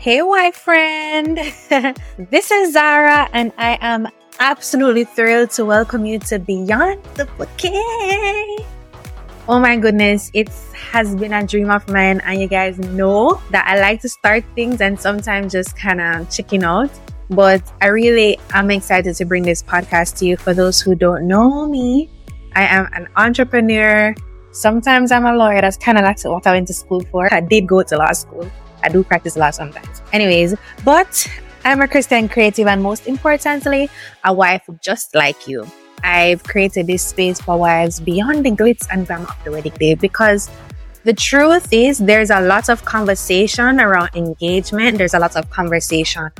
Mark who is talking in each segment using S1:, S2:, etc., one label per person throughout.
S1: Hey, wife friend. this is Zhara, and I am absolutely thrilled to welcome you to Beyond the Bouquet. Oh my goodness, it has been a dream of mine, and you guys know that I like to start things and sometimes just kind of chicken out. But I really am excited to bring this podcast to you. For those who don't know me, I am an entrepreneur. Sometimes I'm a lawyer. That's kind of like what I went to school for. I did go to law school. I do practice law sometimes. Anyways, but I'm a Christian creative and most importantly, a wife just like you. I've created this space for wives beyond the glitz and glamour of the wedding day because the truth is there's a lot of conversation around engagement. There's a lot of conversation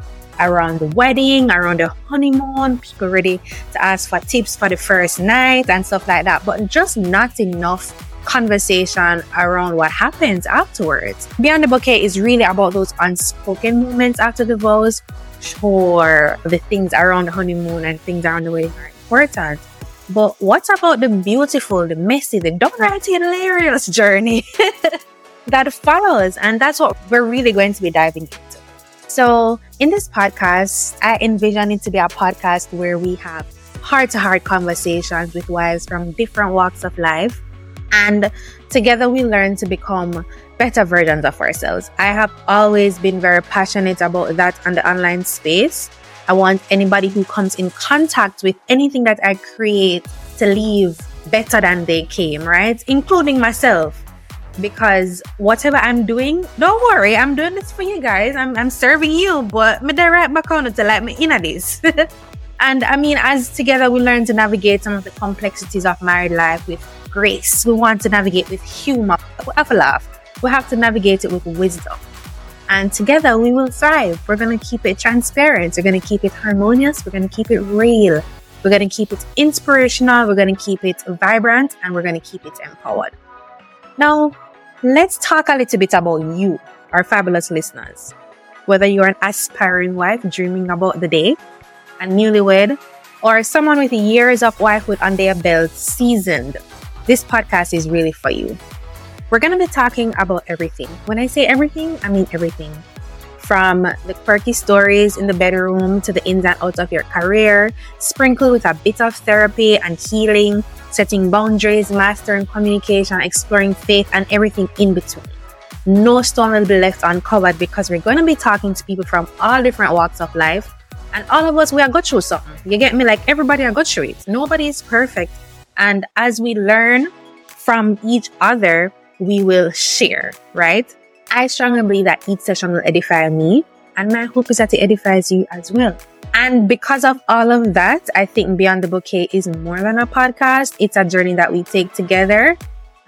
S1: around the wedding, around the honeymoon, people ready to ask for tips for the first night and stuff like that, but just not enough conversation around what happens afterwards. Beyond the Bouquet is really about those unspoken moments after the vows. Sure, the things around the honeymoon and things around the wedding are important. But what about the beautiful, the messy, the downright hilarious journey that follows? And that's what we're really going to be diving into. So, in this podcast, I envision it to be a podcast where we have heart to heart conversations with wives from different walks of life and together we learn to become better versions of ourselves. I have always been very passionate about that on the online space. I want anybody who comes in contact with anything that I create to leave better than they came, right? Including myself. Because whatever I'm doing, don't worry, I'm doing this for you guys. I'm, I'm serving you, but me direct back on to let me in at this. and I mean, as together we learn to navigate some of the complexities of married life with grace. We want to navigate with humor. We laugh. We have to navigate it with wisdom. And together we will thrive. We're going to keep it transparent. We're going to keep it harmonious. We're going to keep it real. We're going to keep it inspirational. We're going to keep it vibrant and we're going to keep it empowered. Now, let's talk a little bit about you, our fabulous listeners. Whether you're an aspiring wife dreaming about the day, a newlywed, or someone with years of wifehood on their belt, seasoned this podcast is really for you. We're going to be talking about everything. When I say everything, I mean everything. From the quirky stories in the bedroom to the ins and outs of your career, sprinkled with a bit of therapy and healing, setting boundaries, mastering communication, exploring faith, and everything in between. No stone will be left uncovered because we're going to be talking to people from all different walks of life. And all of us, we are go through something. You get me? Like everybody are go through it. Nobody is perfect. And as we learn from each other, we will share, right? I strongly believe that each session will edify me, and my hope is that it edifies you as well. And because of all of that, I think Beyond the Bouquet is more than a podcast. It's a journey that we take together.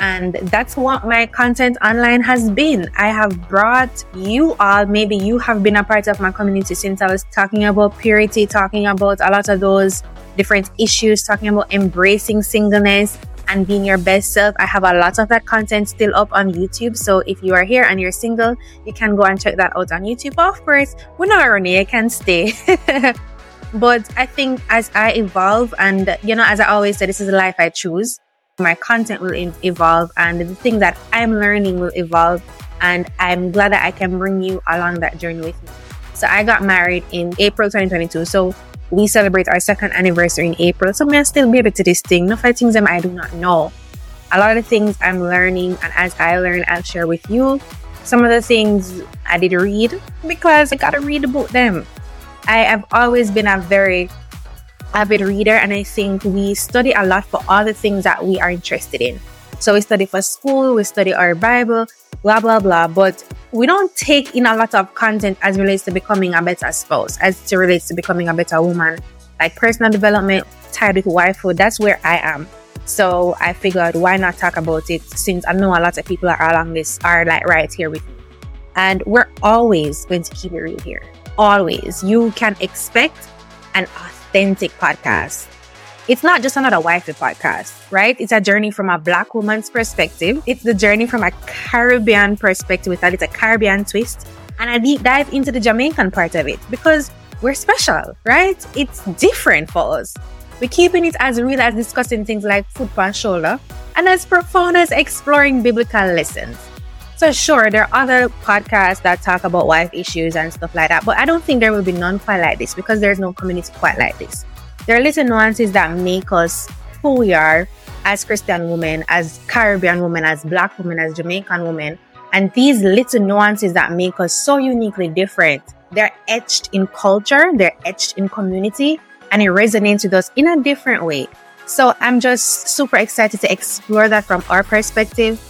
S1: And that's what my content online has been. I have brought you all, maybe you have been a part of my community since I was talking about purity, talking about a lot of those different issues, talking about embracing singleness and being your best self. I have a lot of that content still up on YouTube. So if you are here and you're single, you can go and check that out on YouTube. Of course, we're not running, I can stay. but I think as I evolve and, you know, as I always say, this is the life I choose. My content will evolve and the thing that I'm learning will evolve. And I'm glad that I can bring you along that journey with me. So I got married in April 2022. So we celebrate our second anniversary in April. So may I'm still able to this thing. No fighting them I do not know. A lot of things I'm learning, and as I learn, I'll share with you. Some of the things I did read because I gotta read about them. I have always been a very avid reader, and I think we study a lot for all the things that we are interested in. So we study for school, we study our Bible, blah blah blah. But we don't take in a lot of content as relates to becoming a better spouse, as it relates to becoming a better woman. Like personal development tied with wifehood, that's where I am. So I figured why not talk about it since I know a lot of people are along this are like right here with me. And we're always going to keep it real here. Always. You can expect an authentic podcast it's not just another wifey podcast, right? It's a journey from a black woman's perspective. It's the journey from a Caribbean perspective with that. It's a Caribbean twist and a deep dive into the Jamaican part of it because we're special, right? It's different for us. We're keeping it as real as discussing things like foot pan shoulder, and as profound as exploring biblical lessons. So, sure, there are other podcasts that talk about wife issues and stuff like that, but I don't think there will be none quite like this because there's no community quite like this. There are little nuances that make us who we are as Christian women, as Caribbean women, as Black women, as Jamaican women. And these little nuances that make us so uniquely different, they're etched in culture, they're etched in community, and it resonates with us in a different way. So I'm just super excited to explore that from our perspective.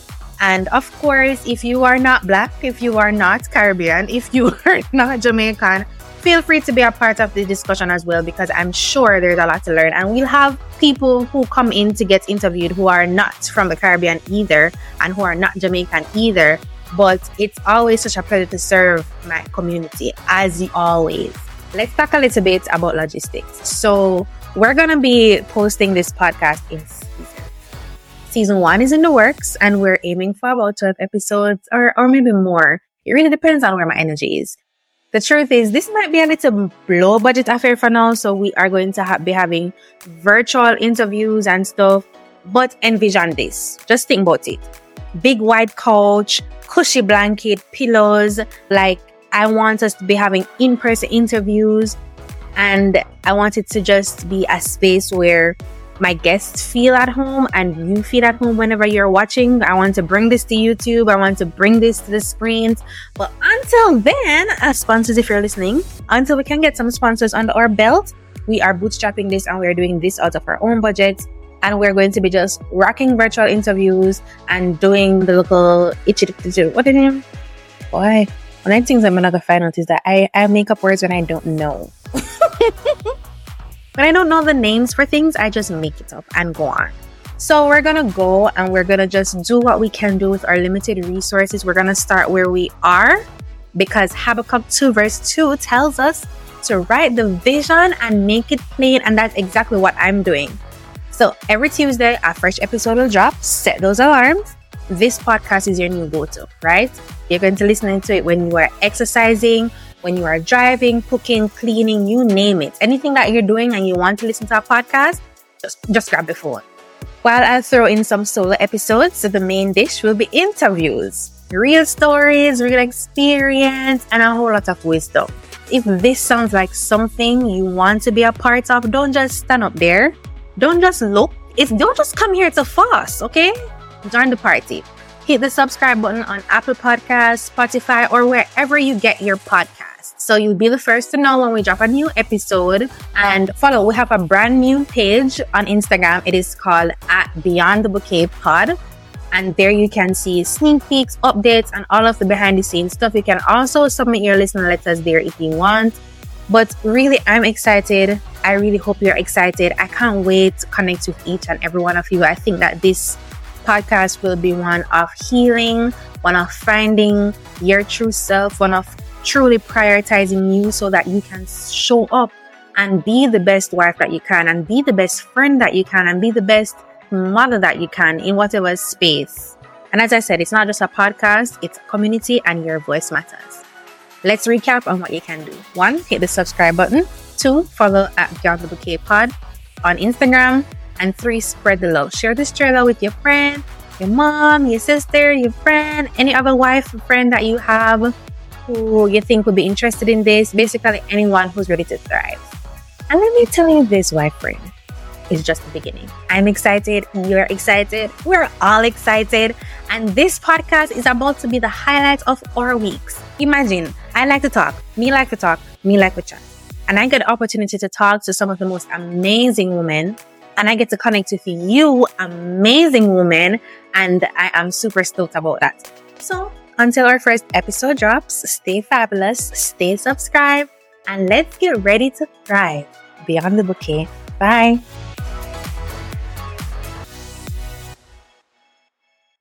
S1: And of course, if you are not Black, if you are not Caribbean, if you are not Jamaican, feel free to be a part of the discussion as well because I'm sure there's a lot to learn. And we'll have people who come in to get interviewed who are not from the Caribbean either and who are not Jamaican either. But it's always such a pleasure to serve my community, as always. Let's talk a little bit about logistics. So, we're going to be posting this podcast in season. Season one is in the works, and we're aiming for about 12 episodes or, or maybe more. It really depends on where my energy is the truth is this might be a little low budget affair for now so we are going to ha- be having virtual interviews and stuff but envision this. Just think about it. Big white couch cushy blanket pillows like i want us to be having in-person interviews and i want it to just be a space where my guests feel at home and you feel at home whenever you're watching. I want to bring this to YouTube. I want to bring this to the screens. But until then, uh, sponsors, if you're listening, until we can get some sponsors under our belt, we are bootstrapping this and we're doing this out of our own budget. And we're going to be just rocking virtual interviews and doing the local itchy what the name? Boy, one of the things I'm gonna find out is that I, I make up words when I don't know. When I don't know the names for things, I just make it up and go on. So we're gonna go and we're gonna just do what we can do with our limited resources. We're gonna start where we are because Habakkuk 2 verse 2 tells us to write the vision and make it plain, and that's exactly what I'm doing. So every Tuesday, a fresh episode will drop. Set those alarms. This podcast is your new go-to, right? You're going to listen to it when you are exercising, when you are driving, cooking, cleaning, you name it. Anything that you're doing and you want to listen to a podcast, just, just grab the phone. While I throw in some solo episodes, so the main dish will be interviews, real stories, real experience, and a whole lot of wisdom. If this sounds like something you want to be a part of, don't just stand up there. Don't just look. It's don't just come here to fuss, okay? Join the party. Hit the subscribe button on Apple Podcasts, Spotify, or wherever you get your podcast. So you'll be the first to know when we drop a new episode. And follow, we have a brand new page on Instagram. It is called at Beyond the Bouquet Pod. And there you can see sneak peeks, updates, and all of the behind the scenes stuff. You can also submit your listener letters there if you want. But really, I'm excited. I really hope you're excited. I can't wait to connect with each and every one of you. I think that this podcast will be one of healing, one of finding your true self, one of truly prioritizing you so that you can show up and be the best wife that you can and be the best friend that you can and be the best mother that you can in whatever space. And as I said, it's not just a podcast, it's a community and your voice matters. Let's recap on what you can do. One, hit the subscribe button. Two, follow at Beyond the Bouquet Pod on Instagram. And three, spread the love. Share this trailer with your friend, your mom, your sister, your friend, any other wife or friend that you have who you think would be interested in this, basically anyone who's ready to thrive. And let me tell you this, wife friend, it's just the beginning. I'm excited, you're excited, we're all excited, and this podcast is about to be the highlight of our weeks. Imagine, I like to talk, me like to talk, me like to chat. And I get the opportunity to talk to some of the most amazing women and I get to connect with you, amazing women, and I am super stoked about that. So until our first episode drops, stay fabulous, stay subscribed, and let's get ready to thrive beyond the bouquet. Bye.